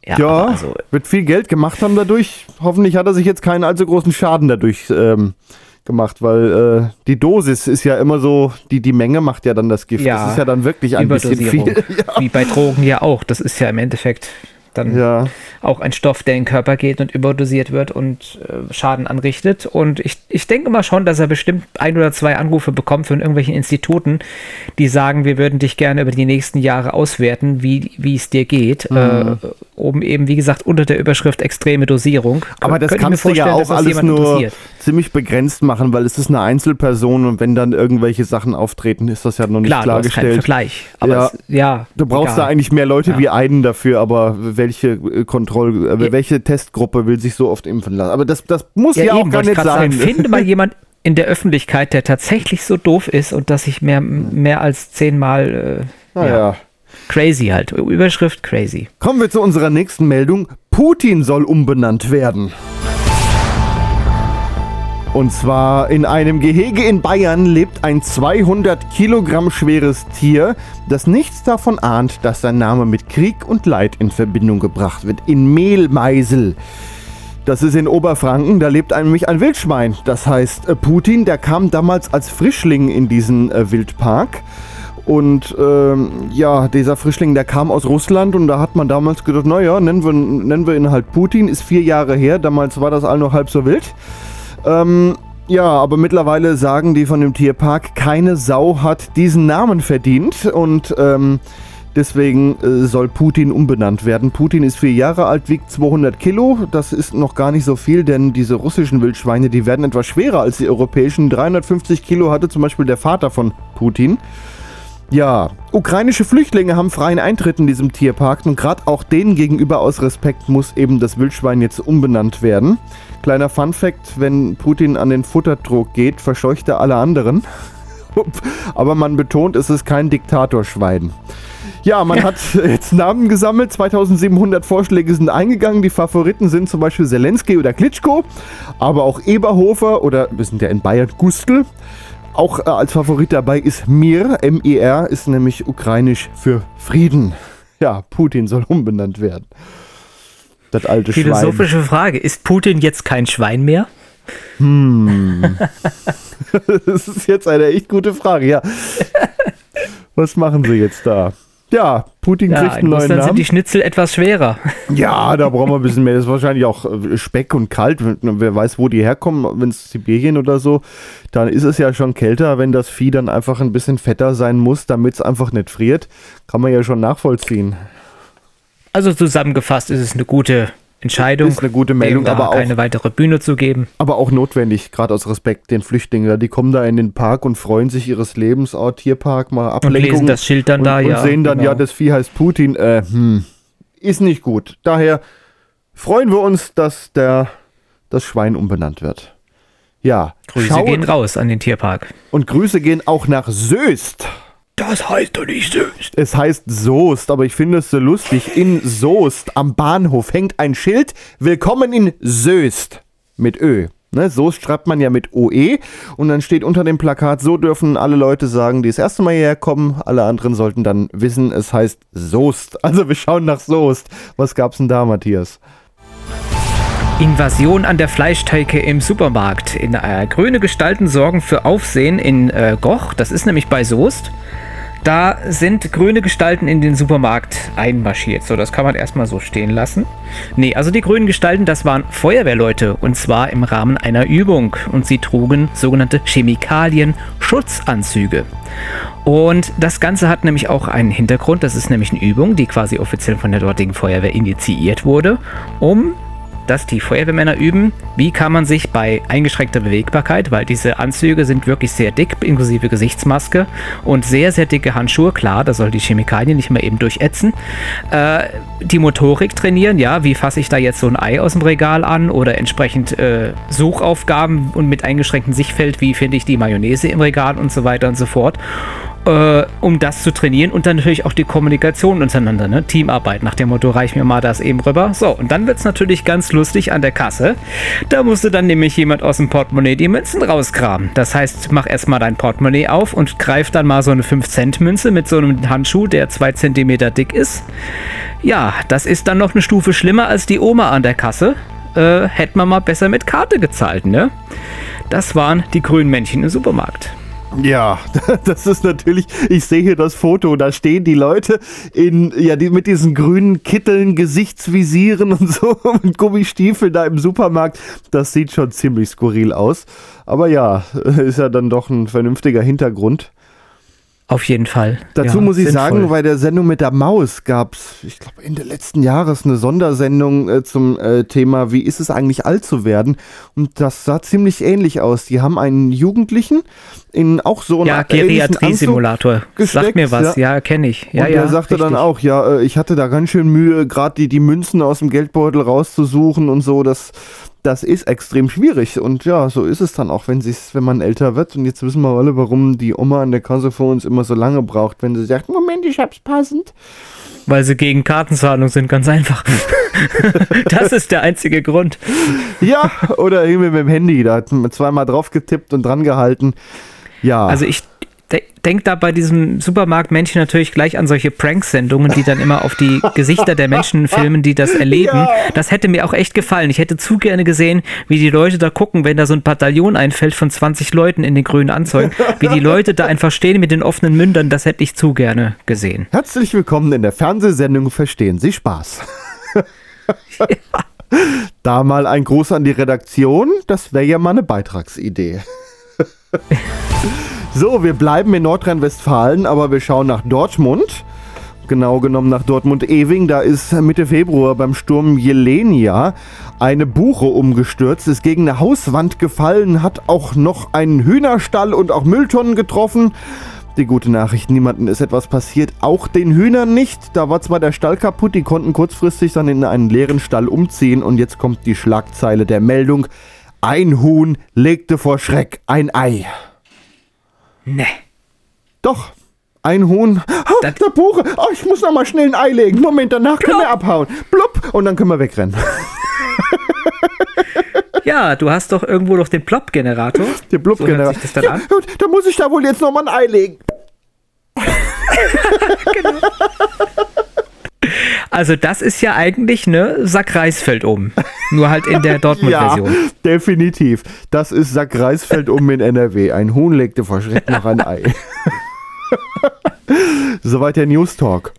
Ja, Ja, also wird viel Geld gemacht haben dadurch. Hoffentlich hat er sich jetzt keinen allzu großen Schaden dadurch ähm, gemacht, weil äh, die Dosis ist ja immer so, die, die Menge macht ja dann das Gift. das ist ja dann wirklich ein bisschen viel. Wie bei Drogen ja auch. Das ist ja im Endeffekt dann Ja. auch ein Stoff, der in den Körper geht und überdosiert wird und äh, Schaden anrichtet. Und ich, ich denke mal schon, dass er bestimmt ein oder zwei Anrufe bekommt von irgendwelchen Instituten, die sagen, wir würden dich gerne über die nächsten Jahre auswerten, wie wie es dir geht. Mhm. Äh, oben eben, wie gesagt, unter der Überschrift extreme Dosierung. Aber das kannst du ja vorstellen, auch alles jemand nur interessiert. Ziemlich begrenzt machen, weil es ist eine Einzelperson und wenn dann irgendwelche Sachen auftreten, ist das ja noch nicht Klar, du hast keinen klargestellt. Vergleich. Aber ja, es, ja, du brauchst egal. da eigentlich mehr Leute Ja. wie einen dafür, aber welche äh, Kontroll, äh, welche Testgruppe will sich so oft impfen lassen? Aber das, das muss ja, auch eben, gar wollte ich nicht sein. Sagen, finde mal jemand in der Öffentlichkeit, der tatsächlich so doof ist und dass ich mehr, mehr als zehnmal äh, Naja. ja, crazy halt. Überschrift crazy. Kommen wir zu unserer nächsten Meldung. Putin soll umbenannt werden. Und zwar in einem Gehege in Bayern lebt ein 200 Kilogramm schweres Tier, das nichts davon ahnt, dass sein Name mit Krieg und Leid in Verbindung gebracht wird. In Mehlmeisel. Das ist in Oberfranken, da lebt nämlich ein Wildschwein. Das heißt, äh, Putin, der kam damals als Frischling in diesen äh, Wildpark. Und ähm, ja, dieser Frischling, der kam aus Russland und da hat man damals gedacht, naja, nennen wir, nennen wir ihn halt Putin, ist vier Jahre her, damals war das all noch halb so wild. Ähm, ja, aber mittlerweile sagen die von dem Tierpark, keine Sau hat diesen Namen verdient und ähm, Deswegen äh, soll Putin umbenannt werden. Putin ist vier Jahre alt, wiegt 200 Kilo. Das ist noch gar nicht so viel, denn diese russischen Wildschweine, die werden etwas schwerer als die europäischen. 350 Kilo hatte zum Beispiel der Vater von Putin. Ja, ukrainische Flüchtlinge haben freien Eintritt in diesem Tierpark und gerade auch denen gegenüber aus Respekt muss eben das Wildschwein jetzt umbenannt werden. Kleiner Fun Fact, wenn Putin an den Futterdruck geht, verscheucht er alle anderen. Aber man betont, es ist kein Diktatorschwein. Ja, man hat jetzt Namen gesammelt. 2700 Vorschläge sind eingegangen. Die Favoriten sind zum Beispiel Zelensky oder Klitschko, aber auch Eberhofer oder, wir sind ja in Bayern, Gustl. Auch äh, als Favorit dabei ist Mir, M-I-R, ist nämlich ukrainisch für Frieden. Ja, Putin soll umbenannt werden. Das alte Schwein. Philosophische Frage. Ist Putin jetzt kein Schwein mehr? Hm. das ist jetzt eine echt gute Frage, ja. Was machen sie jetzt da? Ja, Putin Ja, kriegt einen in neuen Russland sind die Schnitzel etwas schwerer. Ja, da brauchen wir ein bisschen mehr. Das ist wahrscheinlich auch äh, Speck und kalt. Wer weiß, wo die herkommen, wenn es Sibirien oder so, dann ist es ja schon kälter, wenn das Vieh dann einfach ein bisschen fetter sein muss, damit es einfach nicht friert. Kann man ja schon nachvollziehen. Also zusammengefasst ist es eine gute Entscheidung. Ist eine gute Meldung, aber auch- keine weitere Bühne zu geben. Aber auch notwendig, gerade aus Respekt den Flüchtlingen. Die kommen da in den Park und freuen sich ihres Lebens, oh, Tierpark, mal Ablenkung. lesen das Schild dann und, da, und ja, sehen dann, genau. ja, das Vieh heißt Putin. Äh, hm, ist nicht gut. Daher freuen wir uns, dass der, das Schwein umbenannt wird. Ja, Grüße schauen- gehen raus an den Tierpark. Und Grüße gehen auch nach Soest. Das heißt doch nicht Soest. Es heißt Soest, aber ich finde es so lustig. In Soest am Bahnhof hängt ein Schild. Willkommen in Soest. Mit Ö. Ne, Soest schreibt man ja mit OE. Und dann steht unter dem Plakat, so dürfen alle Leute sagen, die das erste Mal hierher kommen. Alle anderen sollten dann wissen, es heißt Soest. Also wir schauen nach Soest. Was gab's denn da, Matthias? Invasion an der Fleischtheke im Supermarkt. In, äh, grüne Gestalten sorgen für Aufsehen in äh, Goch. Das ist nämlich bei Soest. Da sind grüne Gestalten in den Supermarkt einmarschiert. So, das kann man erstmal so stehen lassen. Nee, also die grünen Gestalten, das waren Feuerwehrleute und zwar im Rahmen einer Übung und sie trugen sogenannte Chemikalien-Schutzanzüge. Und das Ganze hat nämlich auch einen Hintergrund. Das ist nämlich eine Übung, die quasi offiziell von der dortigen Feuerwehr initiiert wurde, um dass die Feuerwehrmänner üben, wie kann man sich bei eingeschränkter Bewegbarkeit, weil diese Anzüge sind wirklich sehr dick, inklusive Gesichtsmaske und sehr, sehr dicke Handschuhe, klar, da soll die Chemikalien nicht mehr eben durchätzen, äh, die Motorik trainieren, ja, wie fasse ich da jetzt so ein Ei aus dem Regal an oder entsprechend äh, Suchaufgaben und mit eingeschränktem Sichtfeld, wie finde ich die Mayonnaise im Regal und so weiter und so fort äh, um das zu trainieren und dann natürlich auch die Kommunikation untereinander, ne? Teamarbeit nach dem Motto, reich mir mal das eben rüber. So, und dann wird es natürlich ganz lustig an der Kasse. Da musste dann nämlich jemand aus dem Portemonnaie die Münzen rauskramen. Das heißt, mach erstmal dein Portemonnaie auf und greif dann mal so eine 5-Cent-Münze mit so einem Handschuh, der 2 cm dick ist. Ja, das ist dann noch eine Stufe schlimmer als die Oma an der Kasse. Äh, hätte man mal besser mit Karte gezahlt, ne? Das waren die grünen Männchen im Supermarkt. Ja, das ist natürlich, ich sehe hier das Foto, da stehen die Leute in, ja, die, mit diesen grünen Kitteln, Gesichtsvisieren und so und Gummistiefeln da im Supermarkt. Das sieht schon ziemlich skurril aus. Aber ja, ist ja dann doch ein vernünftiger Hintergrund. Auf jeden Fall. Dazu Ja, muss ich sinnvoll. sagen, bei der Sendung mit der Maus gab es, ich glaube, Ende letzten Jahres eine Sondersendung äh, zum äh, Thema, wie ist es eigentlich alt zu werden? Und das sah ziemlich ähnlich aus. Die haben einen Jugendlichen in auch so einer Ja, Geriatrie-Simulator. Sagt mir was. Ja, kenne ich. Ja, und ja, er sagte dann richtig. auch, ja, äh, ich hatte da ganz schön Mühe, gerade die, die Münzen aus dem Geldbeutel rauszusuchen und so. Das, das ist extrem schwierig. Und ja, so ist es dann auch, wenn, wenn man älter wird. Und jetzt wissen wir alle, warum die Oma an der Kasse vor uns immer so lange braucht, wenn sie sagt, Moment, ich hab's passend. Weil sie gegen Kartenzahlung sind, ganz einfach. das ist der einzige Grund. Ja, oder irgendwie mit dem Handy. Da hat man zweimal drauf getippt und dran gehalten. Ja. Also ich de denke da bei diesem Supermarktmännchen natürlich gleich an solche Prank-Sendungen, die dann immer auf die Gesichter der Menschen filmen, die das erleben. Ja. Das hätte mir auch echt gefallen. Ich hätte zu gerne gesehen, wie die Leute da gucken, wenn da so ein Bataillon einfällt von 20 Leuten in den grünen Anzeigen. Wie die Leute da einfach stehen mit den offenen Mündern, das hätte ich zu gerne gesehen. Herzlich willkommen in der Fernsehsendung Verstehen Sie Spaß. Da mal ein Gruß an die Redaktion, das wäre ja mal eine Beitragsidee. so, wir bleiben in Nordrhein-Westfalen, aber wir schauen nach Dortmund. Genau genommen nach Dortmund-Ewing. Da ist Mitte Februar beim Sturm Jelenia eine Buche umgestürzt, ist gegen eine Hauswand gefallen, hat auch noch einen Hühnerstall und auch Mülltonnen getroffen. Die gute Nachricht, niemandem ist etwas passiert, auch den Hühnern nicht. Da war zwar der Stall kaputt, die konnten kurzfristig dann in einen leeren Stall umziehen und jetzt kommt die Schlagzeile der Meldung. Ein Huhn legte vor Schreck ein Ei. Ne. Doch, ein Huhn. Oh, der Buche. Oh, ich muss noch mal schnell ein Ei legen. Moment, danach können wir abhauen. Blub. Und dann können wir wegrennen. Ja, du hast doch irgendwo noch den Plop-Generator. Der Blub-Generator. So ja, gut, da muss ich da wohl jetzt noch mal ein Ei legen. Also das ist ja eigentlich ne Sack Reisfeld um. Nur halt in der Ja, Dortmund-Version. definitiv. Das ist Sack Reisfeld um in NRW. Ein Huhn legte vor Schreck noch ein Ei. Soweit der News Talk.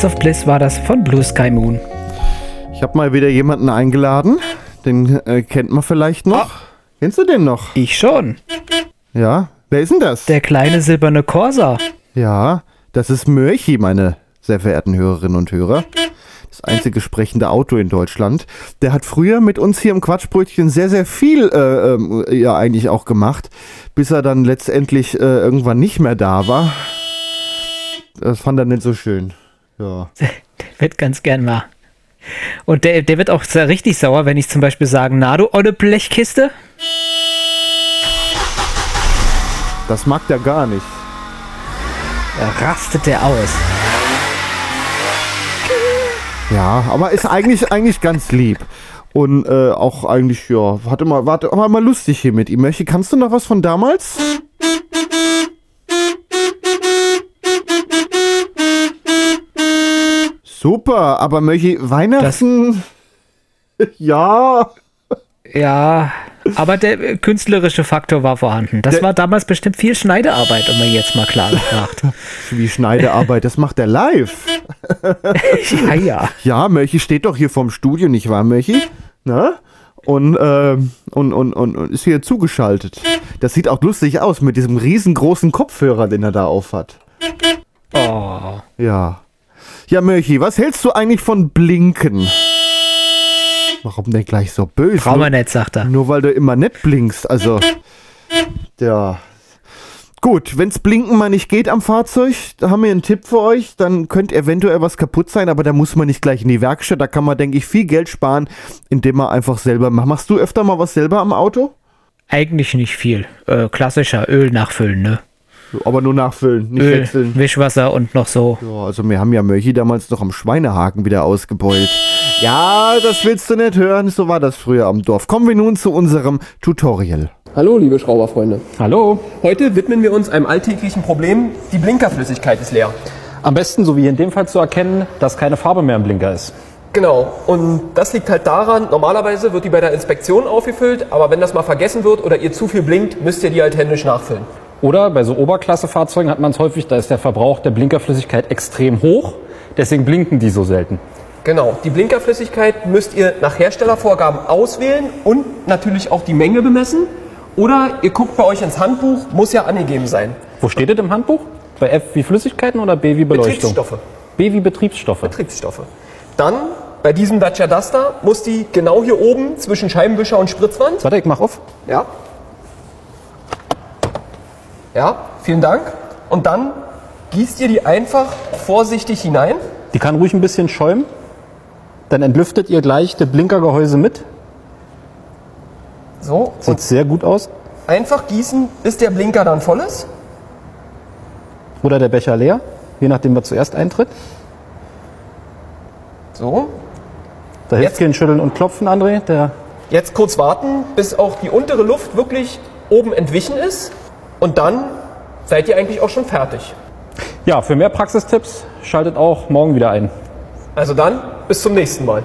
Elements of Bliss war das von Blue Sky Moon. Ich habe mal wieder jemanden eingeladen. Den äh, kennt man vielleicht noch. Kennst du den noch? Ich schon. Ja. Wer ist denn das? Der kleine silberne Corsa. Ja, das ist Mörchi, meine sehr verehrten Hörerinnen und Hörer. Das einzige sprechende Auto in Deutschland. Der hat früher mit uns hier im Quatschbrötchen sehr, sehr viel äh, ähm, ja eigentlich auch gemacht, bis er dann letztendlich äh, irgendwann nicht mehr da war. Das fand er nicht so schön. Ja. Der wird ganz gern mal. Und der, der wird auch sehr richtig sauer, wenn ich zum Beispiel sage, na du olle Blechkiste. Das mag der gar nicht. Da rastet der aus. Ja, aber ist eigentlich, eigentlich ganz lieb. Und äh, auch eigentlich, ja, warte mal, warte, war mal lustig hier mit ihm. Möchi, kannst du noch was von damals? Super, aber Möchi, Weihnachten. ja. Ja, aber der äh, künstlerische Faktor war vorhanden. Das Der- war damals bestimmt viel Schneidearbeit, um mir jetzt mal klar gefragt. Wie Schneidearbeit, das macht er live. ja, ja. Ja, Möchi steht doch hier vorm Studio, nicht wahr, Möchi? Na? Und, ähm, und, und, und, und ist hier zugeschaltet. Das sieht auch lustig aus mit diesem riesengroßen Kopfhörer, den er da aufhat. Oh. Ja. Ja, Möchi, was hältst du eigentlich von Blinken? Warum denn gleich so böse? Brauchen wir nicht, sagt er. Nur weil du immer nett blinkst. Also, ja. Gut, wenn's Blinken mal nicht geht am Fahrzeug, da haben wir einen Tipp für euch. Dann könnte eventuell was kaputt sein, aber da muss man nicht gleich in die Werkstatt. Da kann man, denke ich, viel Geld sparen, indem man einfach selber macht. Machst du öfter mal was selber am Auto? Eigentlich nicht viel. Äh, klassischer Öl nachfüllen, ne? Aber nur nachfüllen, nicht Öl, wechseln. Wischwasser und noch so. Ja, also wir haben ja Mörchi damals noch am Schweinehaken wieder ausgebeult. Ja, das willst du nicht hören, so war das früher am Dorf. Kommen wir nun zu unserem Tutorial. Hallo, liebe Schrauberfreunde. Hallo. Heute widmen wir uns einem alltäglichen Problem. Die Blinkerflüssigkeit ist leer. Am besten, so wie in dem Fall, zu erkennen, dass keine Farbe mehr im Blinker ist. Genau. Und das liegt halt daran, normalerweise wird die bei der Inspektion aufgefüllt, aber wenn das mal vergessen wird oder ihr zu viel blinkt, müsst ihr die halt händisch nachfüllen. Oder bei so Oberklassefahrzeugen hat man es häufig, da ist der Verbrauch der Blinkerflüssigkeit extrem hoch. Deswegen blinken die so selten. Genau. Die Blinkerflüssigkeit müsst ihr nach Herstellervorgaben auswählen und natürlich auch die Menge bemessen. Oder ihr guckt bei euch ins Handbuch, muss ja angegeben sein. Wo steht das im Handbuch? Bei F wie Flüssigkeiten oder B wie Beleuchtung? Betriebsstoffe. B wie Betriebsstoffe. Betriebsstoffe. Dann bei diesem Dacia Duster muss die genau hier oben zwischen Scheibenwischer und Spritzwand. Warte, ich mach auf. Ja. Ja, vielen Dank. Und dann gießt ihr die einfach vorsichtig hinein. Die kann ruhig ein bisschen schäumen. Dann entlüftet ihr gleich das Blinkergehäuse mit. So. Sieht sehr gut aus. Einfach gießen, bis der Blinker dann voll ist. Oder der Becher leer, je nachdem, was zuerst eintritt. So. Da hilft kein Schütteln und Klopfen, André. Der Jetzt kurz warten, bis auch die untere Luft wirklich oben entwichen ist. Und dann seid ihr eigentlich auch schon fertig. ja, für mehr Praxistipps schaltet auch morgen wieder ein. Also dann, bis zum nächsten Mal.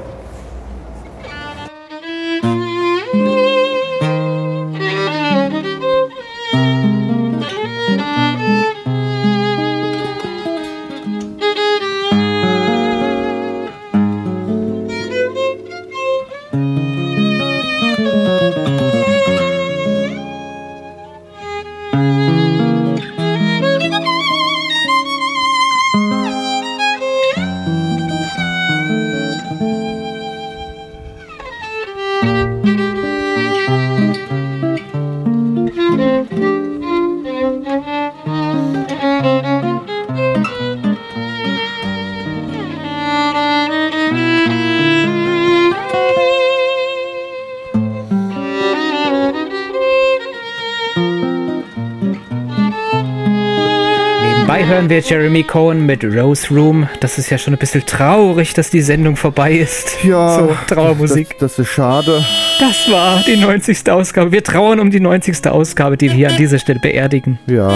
Hören wir Jeremy Cohen mit Rose Room. Das ist ja schon ein bisschen traurig, dass die Sendung vorbei ist. Ja, So, Trauermusik. Das, das ist schade. Das war die 90. Ausgabe. Wir trauern um die 90. Ausgabe, die wir hier an dieser Stelle beerdigen. Ja.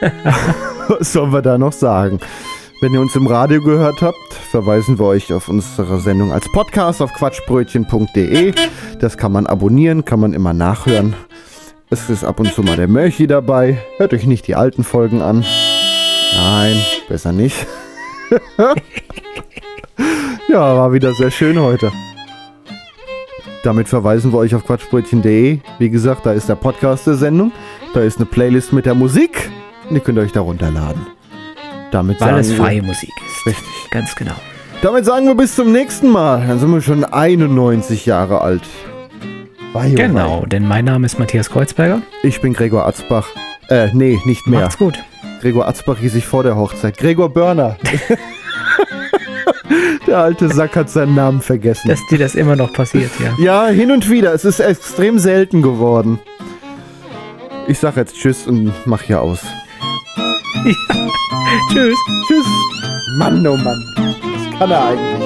Was sollen wir da noch sagen? Wenn ihr uns im Radio gehört habt, verweisen wir euch auf unsere Sendung als Podcast auf quatschbrötchen.de. Das kann man abonnieren, kann man immer nachhören. Es ist ab und zu mal der Mörchi dabei. Hört euch nicht die alten Folgen an. Nein, besser nicht. ja, war wieder sehr schön heute. Damit verweisen wir euch auf quatschbrötchen.de. Wie gesagt, da ist der Podcast der Sendung. Da ist eine Playlist mit der Musik. Und ihr könnt euch da runterladen. Damit Weil es freie Musik ist. Richtig. Ganz genau. Damit sagen wir bis zum nächsten Mal. Dann sind wir schon 91 Jahre alt. Wei, oh Genau, denn mein Name ist Matthias Kreuzberger. wei. Ich bin Gregor Atzbach. Äh, nee, nicht mehr. Macht's gut. Gregor Atzbach hieß ich vor der Hochzeit. Gregor Börner. der alte Sack hat seinen Namen vergessen. Dass dir das immer noch passiert, ja. Ja, hin und wieder. Es ist extrem selten geworden. Ich sag jetzt Tschüss und mach hier aus. Tschüss. Tschüss. Mann, oh Mann. Was kann er eigentlich?